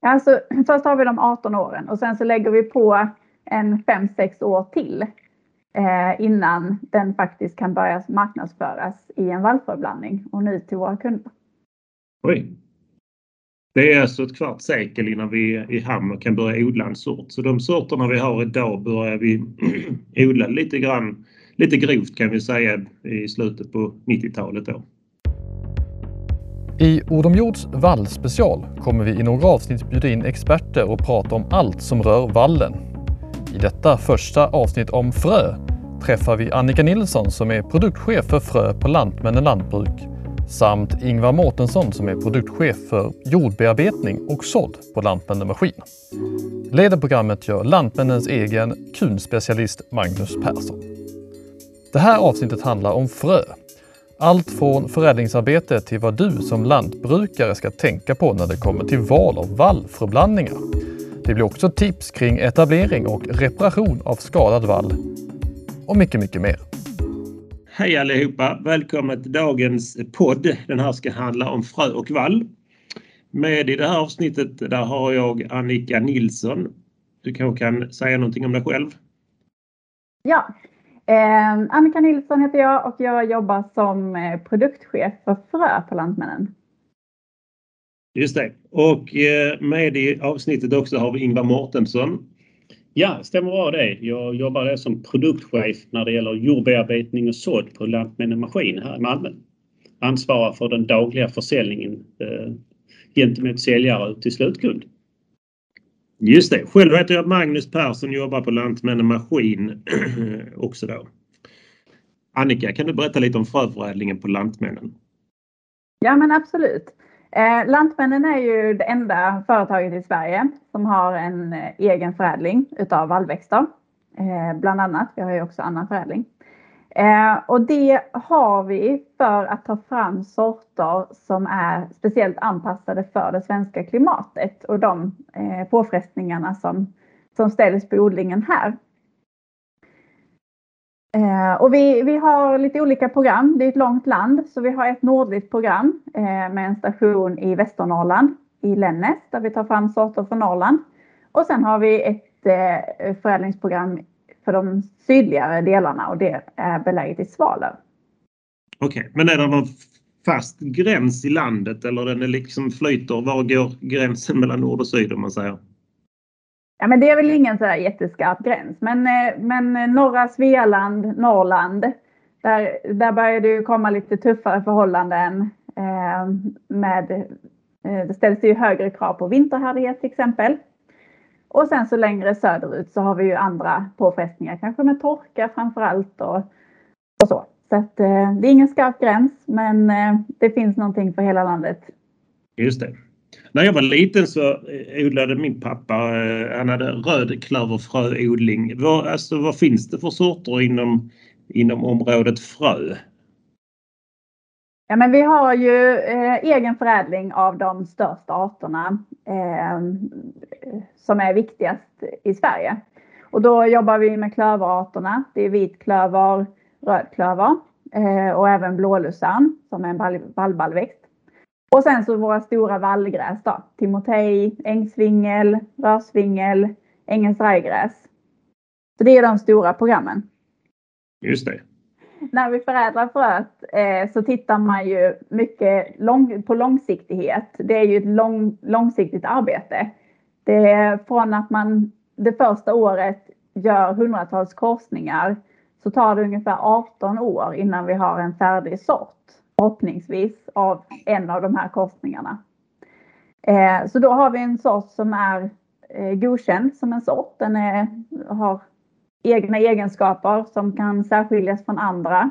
Alltså, först har vi de 18 åren och sen så lägger vi på en 5-6 år till eh, innan den faktiskt kan börja marknadsföras i en vallfröblandning och nu till våra kunder. Oj. Det är alltså ett kvarts sekel innan vi i hamn kan börja odla en sort. Så de sorterna vi har idag börjar vi odla lite grann, lite grovt kan vi säga i slutet på 90-talet då. I Ord om jords vallspecial kommer vi i några avsnitt bjuda in experter och prata om allt som rör vallen. I detta första avsnitt om frö träffar vi Annika Nilsson som är produktchef för frö på Lantmännen Lantbruk samt Ingvar Mårtensson som är produktchef för jordbearbetning och sådd på Lantmännen Maskin. Leder programmet gör Lantmännens egen kunspecialist Magnus Persson. Det här avsnittet handlar om frö allt från förädlingsarbete till vad du som lantbrukare ska tänka på när det kommer till val av vallförblandningar. Det blir också tips kring etablering och reparation av skadad vall och mycket, mycket mer. Hej allihopa! Välkommen till dagens podd. Den här ska handla om frö och vall. Med i det här avsnittet där har jag Annika Nilsson. Du kanske kan säga någonting om dig själv? Ja, Eh, Annika Nilsson heter jag och jag jobbar som eh, produktchef för frö på Lantmännen. Just det. Och eh, med i avsnittet också har vi Ingvar Mårtensson. Ja, stämmer bra det. Jag jobbar som produktchef när det gäller jordbearbetning och sådd på Lantmännen Maskin här i Malmö. Ansvarar för den dagliga försäljningen eh, gentemot säljare ut till slutkund. Just det. Själv heter jag Magnus Persson och jobbar på Lantmännen Maskin också då. Annika, kan du berätta lite om fröförädlingen på Lantmännen? Ja men absolut. Eh, Lantmännen är ju det enda företaget i Sverige som har en eh, egen förädling utav vallväxter. Eh, bland annat. Vi har ju också annan förädling. Eh, och det har vi för att ta fram sorter som är speciellt anpassade för det svenska klimatet och de eh, påfrestningarna som, som ställs på odlingen här. Eh, och vi, vi har lite olika program. Det är ett långt land så vi har ett nordligt program eh, med en station i Västernorrland i Lännäs, där vi tar fram sorter från Norrland. Och sen har vi ett eh, förädlingsprogram för de sydligare delarna och det är beläget i Svalöv. Okej, okay. men är det någon fast gräns i landet eller den är liksom flyter? Var går gränsen mellan nord och syd om man säger? Ja, men det är väl ingen så här jätteskarp gräns, men, eh, men norra Svealand, Norrland, där, där börjar det komma lite tuffare förhållanden eh, med eh, det ställs ju högre krav på vinterhärdighet till exempel. Och sen så längre söderut så har vi ju andra påfrestningar, kanske med torka framför allt och, och så. Så att, eh, det är ingen skarp gräns men eh, det finns någonting för hela landet. Just det. När jag var liten så eh, odlade min pappa, eh, han hade rödklöverfröodling. Vad, alltså, vad finns det för sorter inom, inom området frö? Ja, men vi har ju eh, egen förädling av de största arterna eh, som är viktigast i Sverige. Och då jobbar vi med klöverarterna. Det är vitklöver, rödklöver eh, och även blålussan som är en vallballväxt. Och sen så våra stora vallgräs då. Timotej, ängsvingel, rörsvingel, ängens rajgräs. Så det är de stora programmen. Just det när vi förädlar fröet eh, så tittar man ju mycket lång, på långsiktighet. Det är ju ett lång, långsiktigt arbete. Det är från att man det första året gör hundratals korsningar så tar det ungefär 18 år innan vi har en färdig sort. Förhoppningsvis av en av de här korsningarna. Eh, så då har vi en sort som är eh, godkänd som en sort. Den är, har egna egenskaper som kan särskiljas från andra.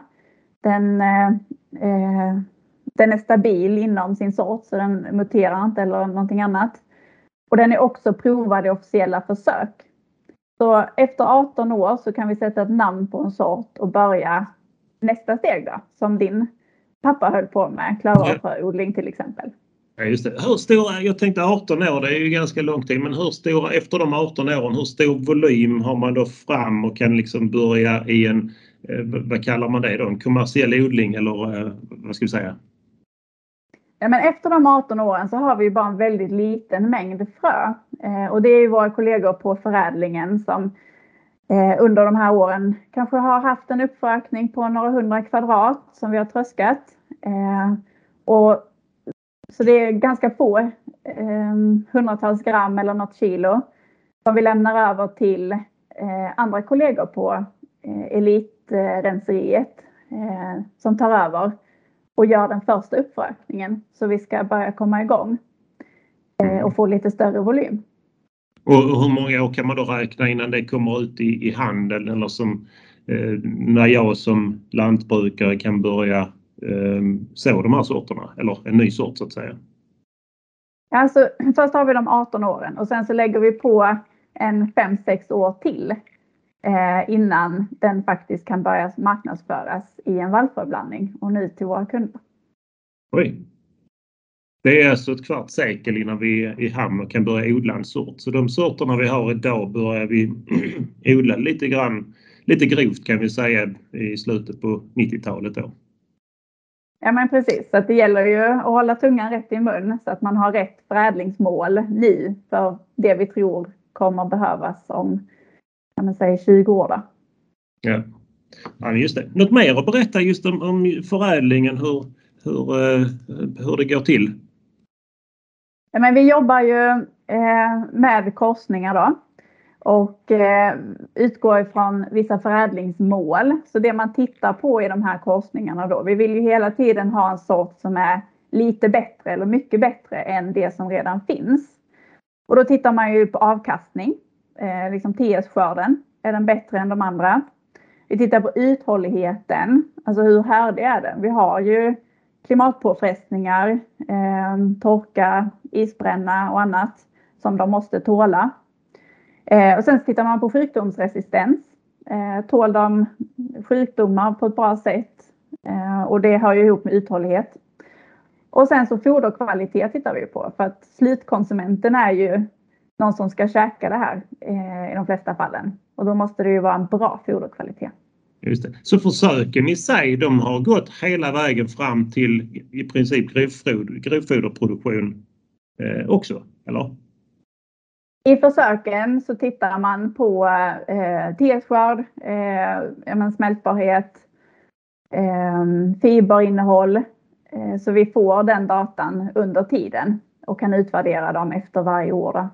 Den, eh, eh, den är stabil inom sin sort så den muterar inte eller någonting annat. Och den är också provad i officiella försök. Så efter 18 år så kan vi sätta ett namn på en sort och börja nästa steg då, som din pappa höll på med, klöverfröodling till exempel. Ja, just det. Hur stora, jag tänkte 18 år, det är ju ganska lång tid, men hur stora, efter de 18 åren, hur stor volym har man då fram och kan liksom börja i en, eh, vad kallar man det då, en kommersiell odling eller eh, vad ska vi säga? Ja, men efter de 18 åren så har vi bara en väldigt liten mängd frö. Eh, och det är ju våra kollegor på förädlingen som eh, under de här åren kanske har haft en uppförökning på några hundra kvadrat som vi har tröskat. Eh, och, så det är ganska få, eh, hundratals gram eller något kilo som vi lämnar över till eh, andra kollegor på eh, elitrenseriet eh, som tar över och gör den första uppförökningen. Så vi ska börja komma igång eh, och få lite större volym. Och hur många år kan man då räkna innan det kommer ut i, i handeln eller som eh, när jag som lantbrukare kan börja så de här sorterna eller en ny sort så att säga? Alltså, först har vi de 18 åren och sen så lägger vi på en 5-6 år till eh, innan den faktiskt kan börja marknadsföras i en vallfröblandning och nu till våra kunder. Oj. Det är alltså ett kvarts sekel innan vi i hamn kan börja odla en sort. Så de sorterna vi har idag börjar vi odla lite grann, lite grovt kan vi säga i slutet på 90-talet då. Ja men precis, så det gäller ju att hålla tungan rätt i mun så att man har rätt förädlingsmål nu för det vi tror kommer behövas om kan man säga, 20 år. Då. Ja. ja, just det. Något mer att berätta just om, om förädlingen, hur, hur, uh, hur det går till? Ja, men vi jobbar ju eh, med korsningar då och eh, utgår ifrån vissa förädlingsmål. Så det man tittar på i de här korsningarna då, vi vill ju hela tiden ha en sort som är lite bättre eller mycket bättre än det som redan finns. Och då tittar man ju på avkastning eh, liksom TS-skörden, är den bättre än de andra? Vi tittar på uthålligheten, alltså hur härdig är den? Vi har ju klimatpåfrestningar, eh, torka, isbränna och annat som de måste tåla. Eh, och sen tittar man på sjukdomsresistens. Eh, tål de sjukdomar på ett bra sätt? Eh, och det hör ju ihop med uthållighet. Och sen så foderkvalitet tittar vi på för att slutkonsumenten är ju någon som ska käka det här eh, i de flesta fallen. Och då måste det ju vara en bra foderkvalitet. Just det. Så försöken i sig, de har gått hela vägen fram till i princip grovfoderproduktion eh, också, eller? I försöken så tittar man på eh, T-skörd, eh, smältbarhet, eh, fiberinnehåll. Eh, så vi får den datan under tiden och kan utvärdera dem efter varje år.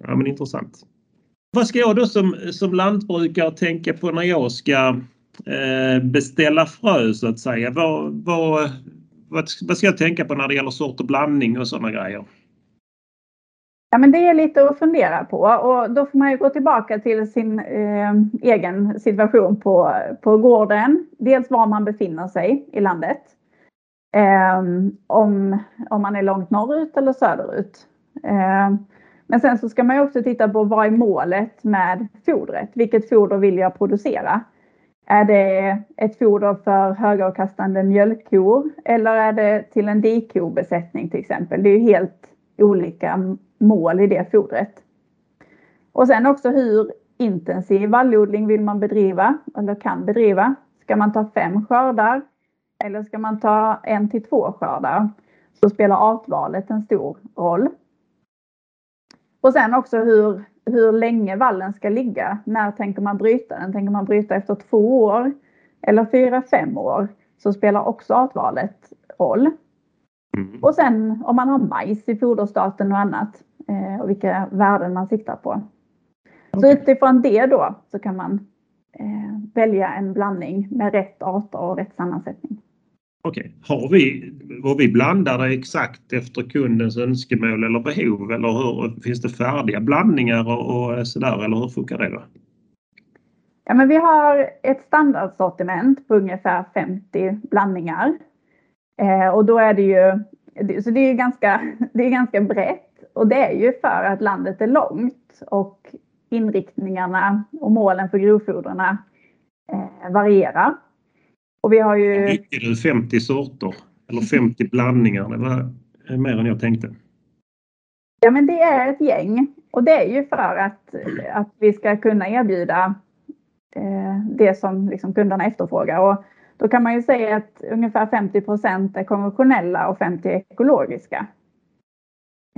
Ja, men intressant. Vad ska jag då som, som lantbrukare tänka på när jag ska eh, beställa frö så att säga? Vad, vad, vad, vad ska jag tänka på när det gäller sort och blandning och sådana grejer? Ja, men det är lite att fundera på och då får man ju gå tillbaka till sin eh, egen situation på, på gården. Dels var man befinner sig i landet. Eh, om, om man är långt norrut eller söderut. Eh, men sen så ska man ju också titta på vad är målet med fodret? Vilket foder vill jag producera? Är det ett foder för högavkastande mjölkkor eller är det till en dikobesättning till exempel? Det är ju helt olika mål i det fodret. Och sen också hur intensiv vallodling vill man bedriva eller kan bedriva? Ska man ta fem skördar eller ska man ta en till två skördar? Så spelar artvalet en stor roll. Och sen också hur, hur länge vallen ska ligga. När tänker man bryta den? Tänker man bryta efter två år eller fyra, fem år? Så spelar också artvalet roll. Mm. Och sen om man har majs i foderstaten och annat och vilka värden man siktar på. Okay. Så utifrån det då så kan man eh, välja en blandning med rätt arter och rätt sammansättning. Okej, okay. har vi, har vi blandade exakt efter kundens önskemål eller behov eller hur, finns det färdiga blandningar och, och sådär eller hur funkar det då? Ja, men vi har ett standardsortiment på ungefär 50 blandningar. Eh, och då är det ju, så det är ganska, det är ganska brett och det är ju för att landet är långt och inriktningarna och målen för grovfodrarna eh, varierar. Och vi har ju... Mycket du 50 sorter eller 50 blandningar. Det var mer än jag tänkte. Ja, men det är ett gäng och det är ju för att, att vi ska kunna erbjuda eh, det som liksom kunderna efterfrågar. Och Då kan man ju säga att ungefär 50% är konventionella och 50 är ekologiska.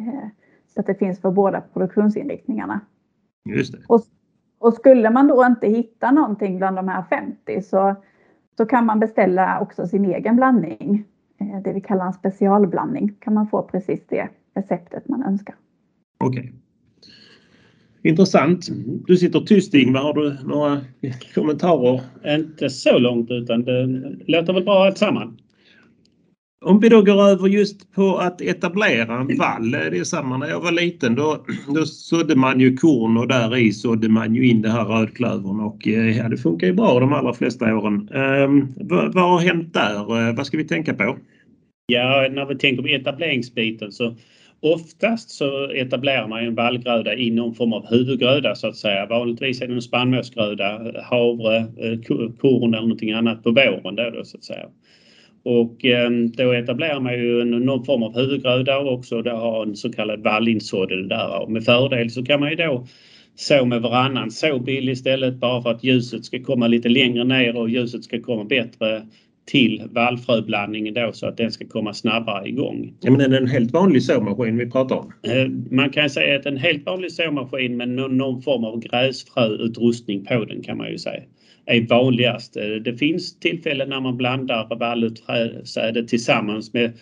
Eh, så att det finns för båda produktionsinriktningarna. Just det. Och, och skulle man då inte hitta någonting bland de här 50 så, så kan man beställa också sin egen blandning. Eh, det vi kallar en specialblandning. kan man få precis det receptet man önskar. Okej. Okay. Intressant. Du sitter tyst Ingvar. Har du några kommentarer? Inte så långt utan det låter väl bra alltsammans. Om vi då går över just på att etablera en vall. Det är samma när jag var liten. Då, då sådde man ju korn och där i sådde man ju in det här rödklövern och eh, ja, det funkar ju bra de allra flesta åren. Ehm, um, vad, vad har hänt där? Uh, vad ska vi tänka på? Ja, när vi tänker på etableringsbiten så Oftast så etablerar man en vallgröda i någon form av huvudgröda så att säga. Vanligtvis är det en spannmålsgröda, havre, eh, korn eller någonting annat på våren då, då så att säga. Och ehm, då etablerar man ju någon form av huvudgröda också. Det har en så kallad vallinsådd där. Och med fördel så kan man ju då så med varannan såbild istället bara för att ljuset ska komma lite längre ner och ljuset ska komma bättre till vallfröblandningen då så att den ska komma snabbare igång. Ja, men är det en helt vanlig såmaskin vi pratar om? Eh, man kan säga att en helt vanlig såmaskin med någon form av gräsfröutrustning på den kan man ju säga är vanligast. Eh, det finns tillfällen när man blandar vallutsäde tillsammans med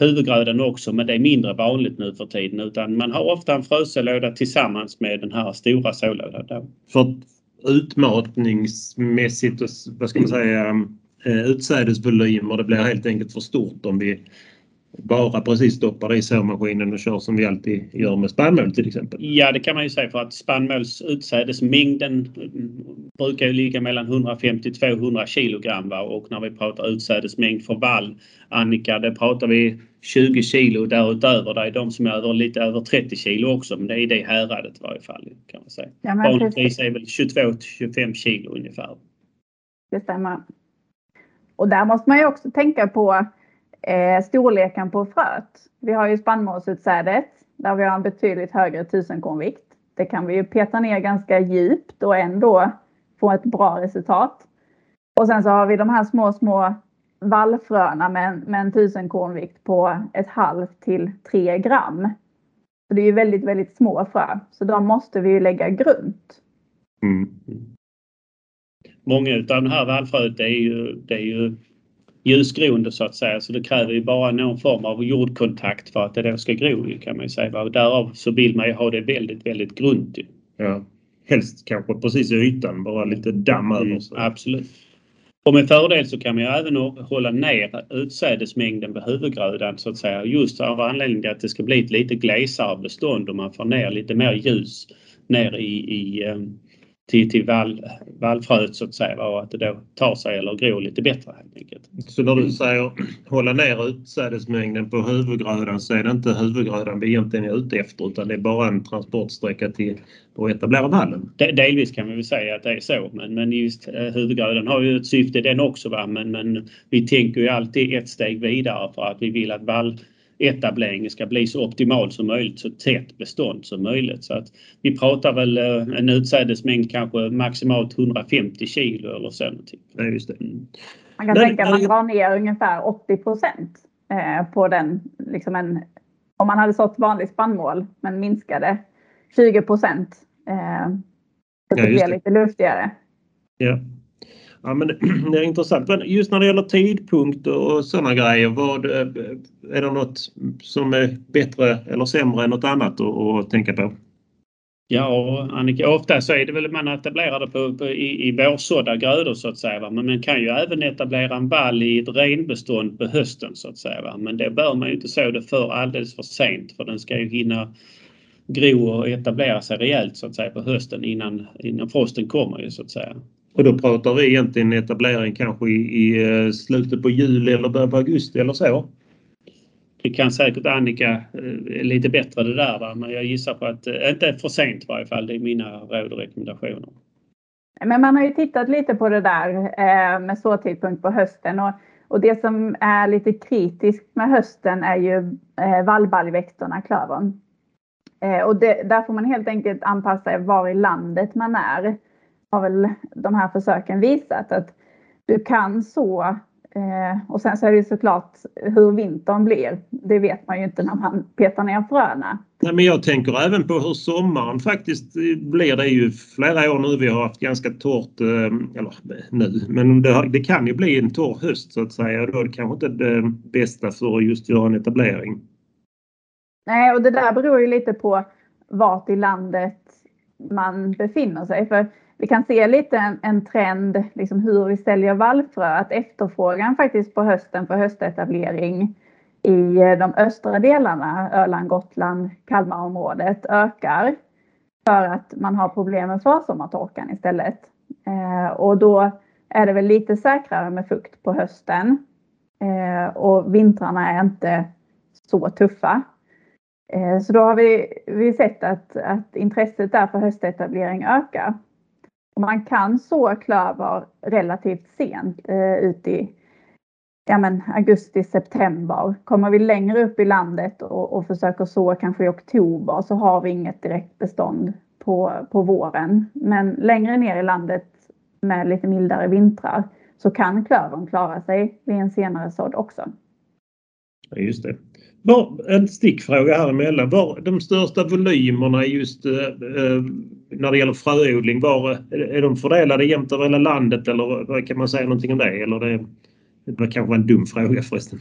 huvudgrödan också men det är mindre vanligt nu för tiden utan man har ofta en frösålåda tillsammans med den här stora sålådan. För utmatningsmässigt och vad ska man säga Eh, utsädesvolymer. Det blir helt enkelt för stort om vi bara precis stoppar i såmaskinen och kör som vi alltid gör med spannmål till exempel. Ja det kan man ju säga för att spannmålsutsädesmängden brukar ju ligga mellan 150 200 kilogram va? och när vi pratar utsädesmängd för vall Annika, det pratar vi 20 kilo därutöver. Det är de som är över, lite över 30 kilo också men det är i det häradet i varje fall kan man säga. Ja, Vanligtvis är väl 22 25 kilo ungefär. Det stämmer. Och där måste man ju också tänka på eh, storleken på fröet. Vi har ju spannmålsutsädet där vi har en betydligt högre tusenkornvikt. Det kan vi ju peta ner ganska djupt och ändå få ett bra resultat. Och sen så har vi de här små, små vallfröna med, med en tusenkornvikt på ett halvt till tre gram. Så det är ju väldigt, väldigt små frö. Så de måste vi ju lägga grunt. Mm många av de här vallfröet det är ju, det är ju ljusgroende så att säga så det kräver ju bara någon form av jordkontakt för att det då ska gro kan man ju säga. Och därav så vill man ju ha det väldigt, väldigt grunt. Ja. Helst kanske precis i ytan, bara lite damm över. Mm, absolut. Och med fördel så kan man ju även hålla ner utsädesmängden på huvudgrödan så att säga just av anledning till att det ska bli ett lite glesare bestånd och man får ner lite mer ljus ner i, i um, till, till vall, vallfröet så att säga och att det då tar sig eller gror lite bättre helt enkelt. Så när du säger hålla ner utsädesmängden på huvudgrödan så är det inte huvudgrödan vi egentligen är ute efter utan det är bara en transportsträcka till att etablera vallen? Delvis kan vi väl säga att det är så men, men just eh, huvudgrödan har ju ett syfte den också va? Men, men vi tänker ju alltid ett steg vidare för att vi vill att vall etableringen ska bli så optimal som möjligt, så tätt bestånd som möjligt. Så att vi pratar väl eh, en utsädesmängd kanske maximalt 150 kilo eller så. Ja, just det. Mm. Man kan tänka att man drar ner ungefär 80 procent eh, på den, liksom en, om man hade sått vanlig spannmål men minskade 20 procent. Eh, så det blir lite luftigare. Ja. Ja, men det är intressant. Men just när det gäller tidpunkt och sådana grejer, vad, eh, är det något som är bättre eller sämre än något annat att, att tänka på? Ja, Annika, ofta så är det väl man etablerar det på, på, i, i vårsådda grödor så att säga. Va? Men man kan ju även etablera en vall i ett renbestånd på hösten så att säga. Va? Men det bör man ju inte så det för alldeles för sent för den ska ju hinna gro och etablera sig rejält så att säga på hösten innan, innan frosten kommer ju så att säga. Och då pratar vi egentligen etablering kanske i, i eh, slutet på juli eller början på augusti eller så? Det kan säkert Annika eh, lite bättre det där men jag gissar på att det inte för sent i varje fall. Det är mina råd och rekommendationer. Men man har ju tittat lite på det där med såtidpunkt på hösten och, och det som är lite kritiskt med hösten är ju vallbaljväxterna, klövern. Och det, där får man helt enkelt anpassa var i landet man är har väl de här försöken visat att du kan så Eh, och sen så är det såklart hur vintern blir. Det vet man ju inte när man petar ner fröna. Nej, men jag tänker även på hur sommaren faktiskt blir. Det är ju flera år nu vi har haft ganska torrt, eh, eller nu, men det, det, kan ju bli en torr höst så att säga. Då är det kanske inte det bästa för att just göra en etablering. Nej, och det där beror ju lite på vart i landet man befinner sig. För vi kan se lite en, en trend, liksom hur vi säljer vallfrö, att efterfrågan faktiskt på hösten för höstetablering i eh, de östra delarna, Öland, Gotland, Kalmarområdet ökar för att man har problem med försommartorkan istället. Eh, och då är det väl lite säkrare med fukt på hösten eh, och vintrarna är inte så tuffa. Eh, så då har vi, vi sett att, att intresset där för höstetablering ökar. Man kan så klöver relativt sent eh, ut i ja, men, augusti, september. Kommer vi längre upp i landet och, och försöker så kanske i oktober så har vi inget direkt bestånd på, på våren. Men längre ner i landet med lite mildare vintrar så kan klövern klara sig vid en senare sådd också. Ja, just det. Var, en stickfråga här emellan. Var de största volymerna just eh, eh när det gäller fröodling, var, eh, är de fördelade jämnt över hela landet eller kan man säga någonting om det? Eller det, det var kanske en dum fråga förresten.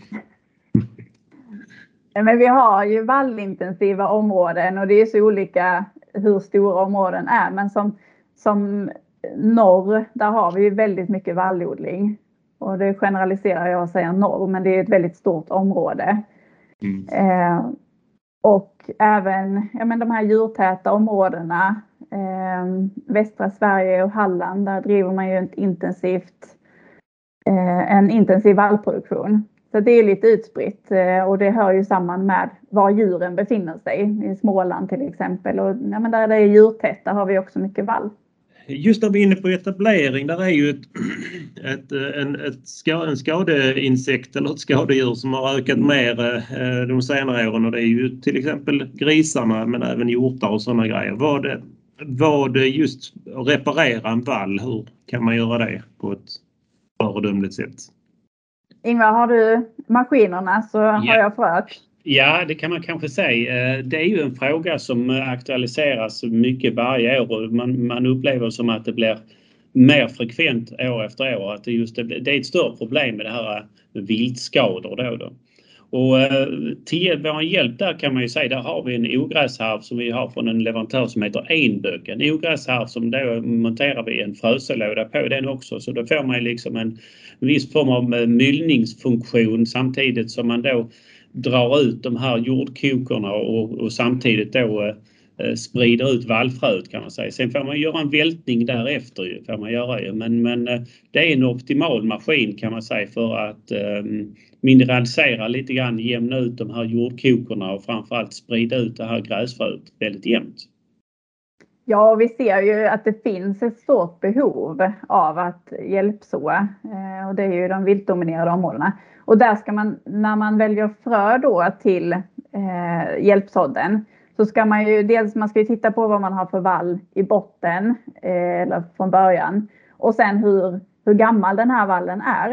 Men vi har ju vallintensiva områden och det är så olika hur stora områden är. Men som, som norr, där har vi väldigt mycket vallodling. Och det generaliserar jag och säger norr, men det är ett väldigt stort område. Mm. Eh, och även ja, men de här djurtäta områdena, eh, västra Sverige och Halland, där driver man ju ett intensivt, eh, en intensiv vallproduktion. Så det är lite utspritt eh, och det hör ju samman med var djuren befinner sig. I Småland till exempel och ja, men där det är djurtätt, där har vi också mycket vall. Just när vi är inne på etablering, där är ju ett, ett, en, ett, en skadeinsekt eller ett skadedjur som har ökat mer eh, de senare åren och det är ju till exempel grisarna men även hjortar och sådana grejer. Vad, vad just reparera en vall, hur kan man göra det på ett föredömligt sätt? Ingvar, har du maskinerna så ja. har jag fröet. Ja, det kan man kanske säga. Eh, det är ju en fråga som eh, aktualiseras mycket varje år och man, man upplever som att det blir mer frekvent år efter år. Att det, just, det är ett större problem med det här med viltskador då. då. Och till vår hjälp där kan man ju säga, där har vi en ogräsharv som vi har från en leverantör som heter Enböck. En ogräsharv som då monterar vi en fröselåda på den också så då får man liksom en viss form av myllningsfunktion samtidigt som man då drar ut de här jordkokorna och, och samtidigt då eh, sprider ut vallfröet kan man säga. Sen får man göra en vältning därefter ju, får man göra ju. Men, men eh, det är en optimal maskin kan man säga för att eh, mineralisera lite grann, jämna ut de här jordkokorna och framförallt sprida ut det här gräsfröet väldigt jämnt. Ja, vi ser ju att det finns ett stort behov av att hjälpså eh, och det är ju de viltdominerade områdena. Och där ska man, när man väljer frö då till eh, hjälpsådden, så ska man ju dels man ska titta på vad man har för vall i botten eh, eller från början och sen hur, hur gammal den här vallen är.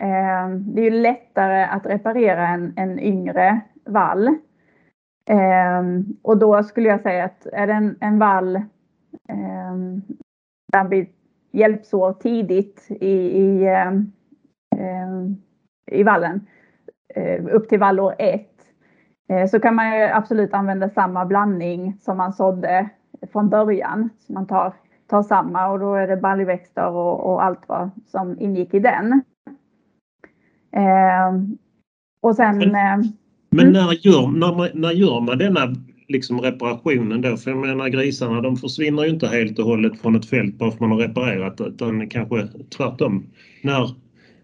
Eh, det är ju lättare att reparera en, en yngre vall. Eh, och då skulle jag säga att är det en, en vall där vi hjälpsår tidigt i, i eh, eh, i vallen eh, upp till vallår 1 eh, så kan man ju absolut använda samma blandning som man sådde från början. Så man tar, tar samma och då är det baljväxter och, och allt vad som ingick i den. Och sen... Men, men mm. när, gör, när, när gör man denna liksom reparationen då? För jag menar grisarna de försvinner ju inte helt och hållet från ett fält bara för att man har reparerat utan kanske tvärtom. När,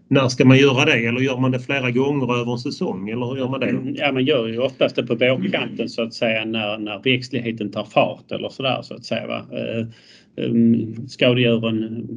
när ska man göra det eller gör man det flera gånger över en säsong eller hur gör man det? Mm, ja, man gör ju oftast det på vårkanten så att säga när, när växtligheten tar fart eller sådär så att säga. Va? Eh, um, skadedjuren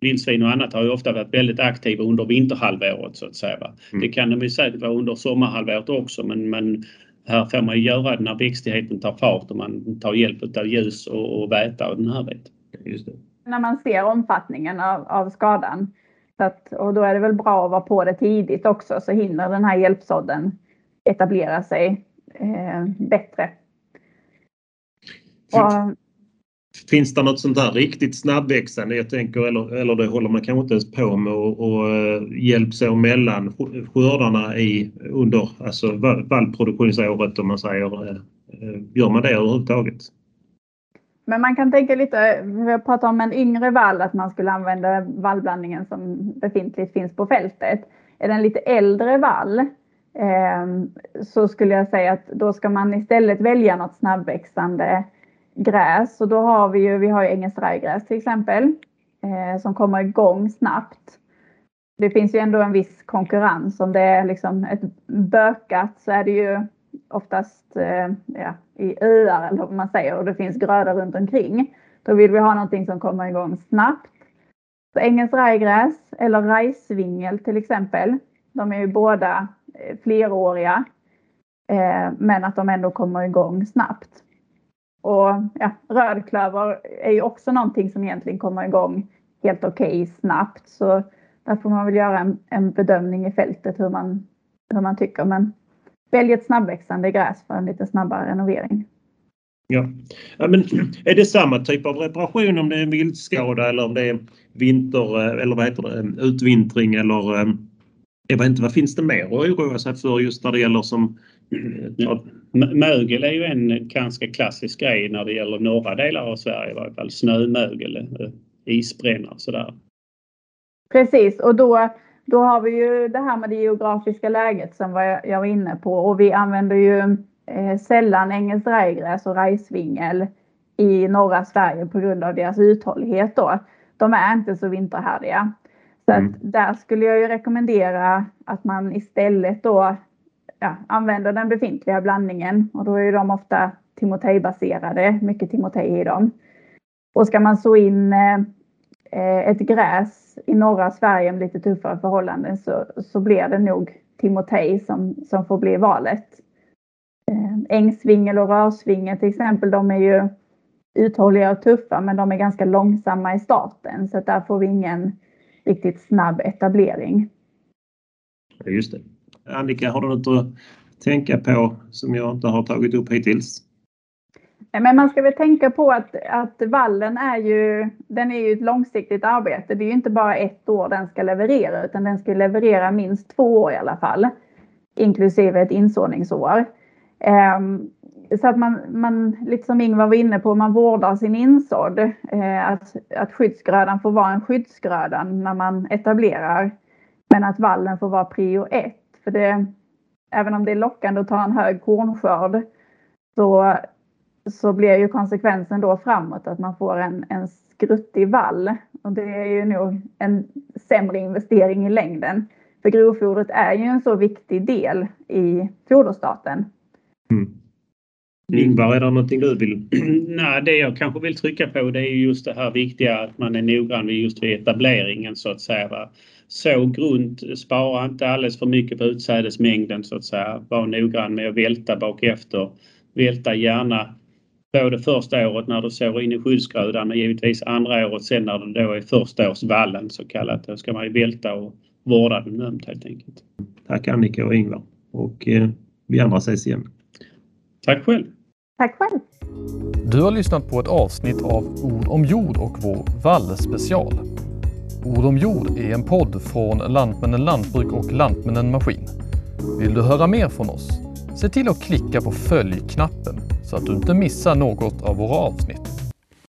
vildsvin och annat har ju ofta varit väldigt aktiva under vinterhalvåret så att säga. Mm. Det kan de ju säkert vara under sommarhalvåret också men, men här får man ju göra det när växtligheten tar fart och man tar hjälp av ljus och, och väta och den här biten. Just det. När man ser omfattningen av, av skadan Så att, och då är det väl bra att vara på det tidigt också så hinner den här hjälpsådden etablera sig eh, bättre. Och, Finns det något sånt där riktigt snabbväxande? Jag tänker, eller, eller det håller man kanske inte ens på med och, och eh, hjälps mellan skördarna i, under alltså vallproduktionsåret om man säger. Eh, eh, gör man det överhuvudtaget? Men man kan tänka lite, vi har pratat om en yngre vall, att man skulle använda vallblandningen som befintligt finns på fältet. Är det en lite äldre vall eh, så skulle jag säga att då ska man istället välja något snabbväxande gräs. Och då har vi ju, vi har ju engelskt rajgräs till exempel eh, som kommer igång snabbt. Det finns ju ändå en viss konkurrens. Om det är liksom ett bökat så är det ju oftast eh, ja, i öar eller vad man säger och det finns grödor runt omkring. Då vill vi ha någonting som kommer igång snabbt. Så engelskt rajgräs eller rajsvingel till exempel. De är ju båda eh, fleråriga. Eh, men att de ändå kommer igång snabbt. Och ja, rödklöver är ju också någonting som egentligen kommer igång helt okej okay, snabbt. Så där får man väl göra en, en bedömning i fältet hur man, hur man tycker. Men välj ett snabbväxande gräs för en lite snabbare renovering. Ja. ja, men är det samma typ av reparation om det är en viltskada eller om det är vinter eh, eller vad heter det, eh, utvintring eller eh, jag vet inte, vad finns det mer att oroa sig för just när det gäller som Ja. Mögel är ju en ganska klassisk grej när det gäller norra delar av Sverige i varje fall. Snömögel, eh, isbrännare sådär. Precis och då, då har vi ju det här med det geografiska läget som jag var inne på och vi använder ju eh, sällan engelskt rajgräs och rajsvingel i norra Sverige på grund av deras uthållighet då. De är inte så vinterhärdiga. Så mm. där skulle jag ju rekommendera att man istället då ja, använder den befintliga blandningen och då är de ofta timotejbaserade, mycket timotej i dem. Och ska man så in eh, ett gräs i norra Sverige med lite tuffare förhållanden så, så blir det nog timotej som, som får bli valet. Eh, ängsvingel och rörsvingel till exempel, de är ju uthålliga och tuffa men de är ganska långsamma i starten så att där får vi ingen riktigt snabb etablering. Just det. Annika, har du något att tänka på som jag inte har tagit upp hittills? Men man ska väl tänka på att, att vallen är ju, den är ju ett långsiktigt arbete. Det är ju inte bara ett år den ska leverera utan den ska leverera minst två år i alla fall. Inklusive ett insåningsår. Um, så att man, man, lite som Ingvar var inne på, man vårdar sin insådd. Eh, att, att skyddsgrödan får vara en skyddsgröda när man etablerar. Men att vallen får vara prio ett. För det, även om det är lockande att ta en hög kornskörd så, så blir ju konsekvensen då framåt att man får en, en skruttig vall. Och det är ju nog en sämre investering i längden. För grovfodret är ju en så viktig del i foderstaten. Mm. Ingvar, är det någonting du vill? Nej, det jag kanske vill trycka på det är just det här viktiga att man är noggrann just vid etableringen så att säga så grunt, spara inte alldeles för mycket på utsädesmängden så att säga. Var noggrann med att välta bak efter. Välta gärna både första året när du sår in i skyddsgrödan och givetvis andra året sen när det då är förstaårsvallen så kallat. Då ska man ju välta och vårda den ömt helt enkelt. Tack Annika och Ingvar och eh, vi andra ses igen. Tack själv! Tack själv! Du har lyssnat på ett avsnitt av Ord om jord och vår vallspecial. Ord om jord är en podd från Lantmännen Lantbruk och Lantmännen Maskin. Vill du höra mer från oss? Se till att klicka på följ-knappen så att du inte missar något av våra avsnitt.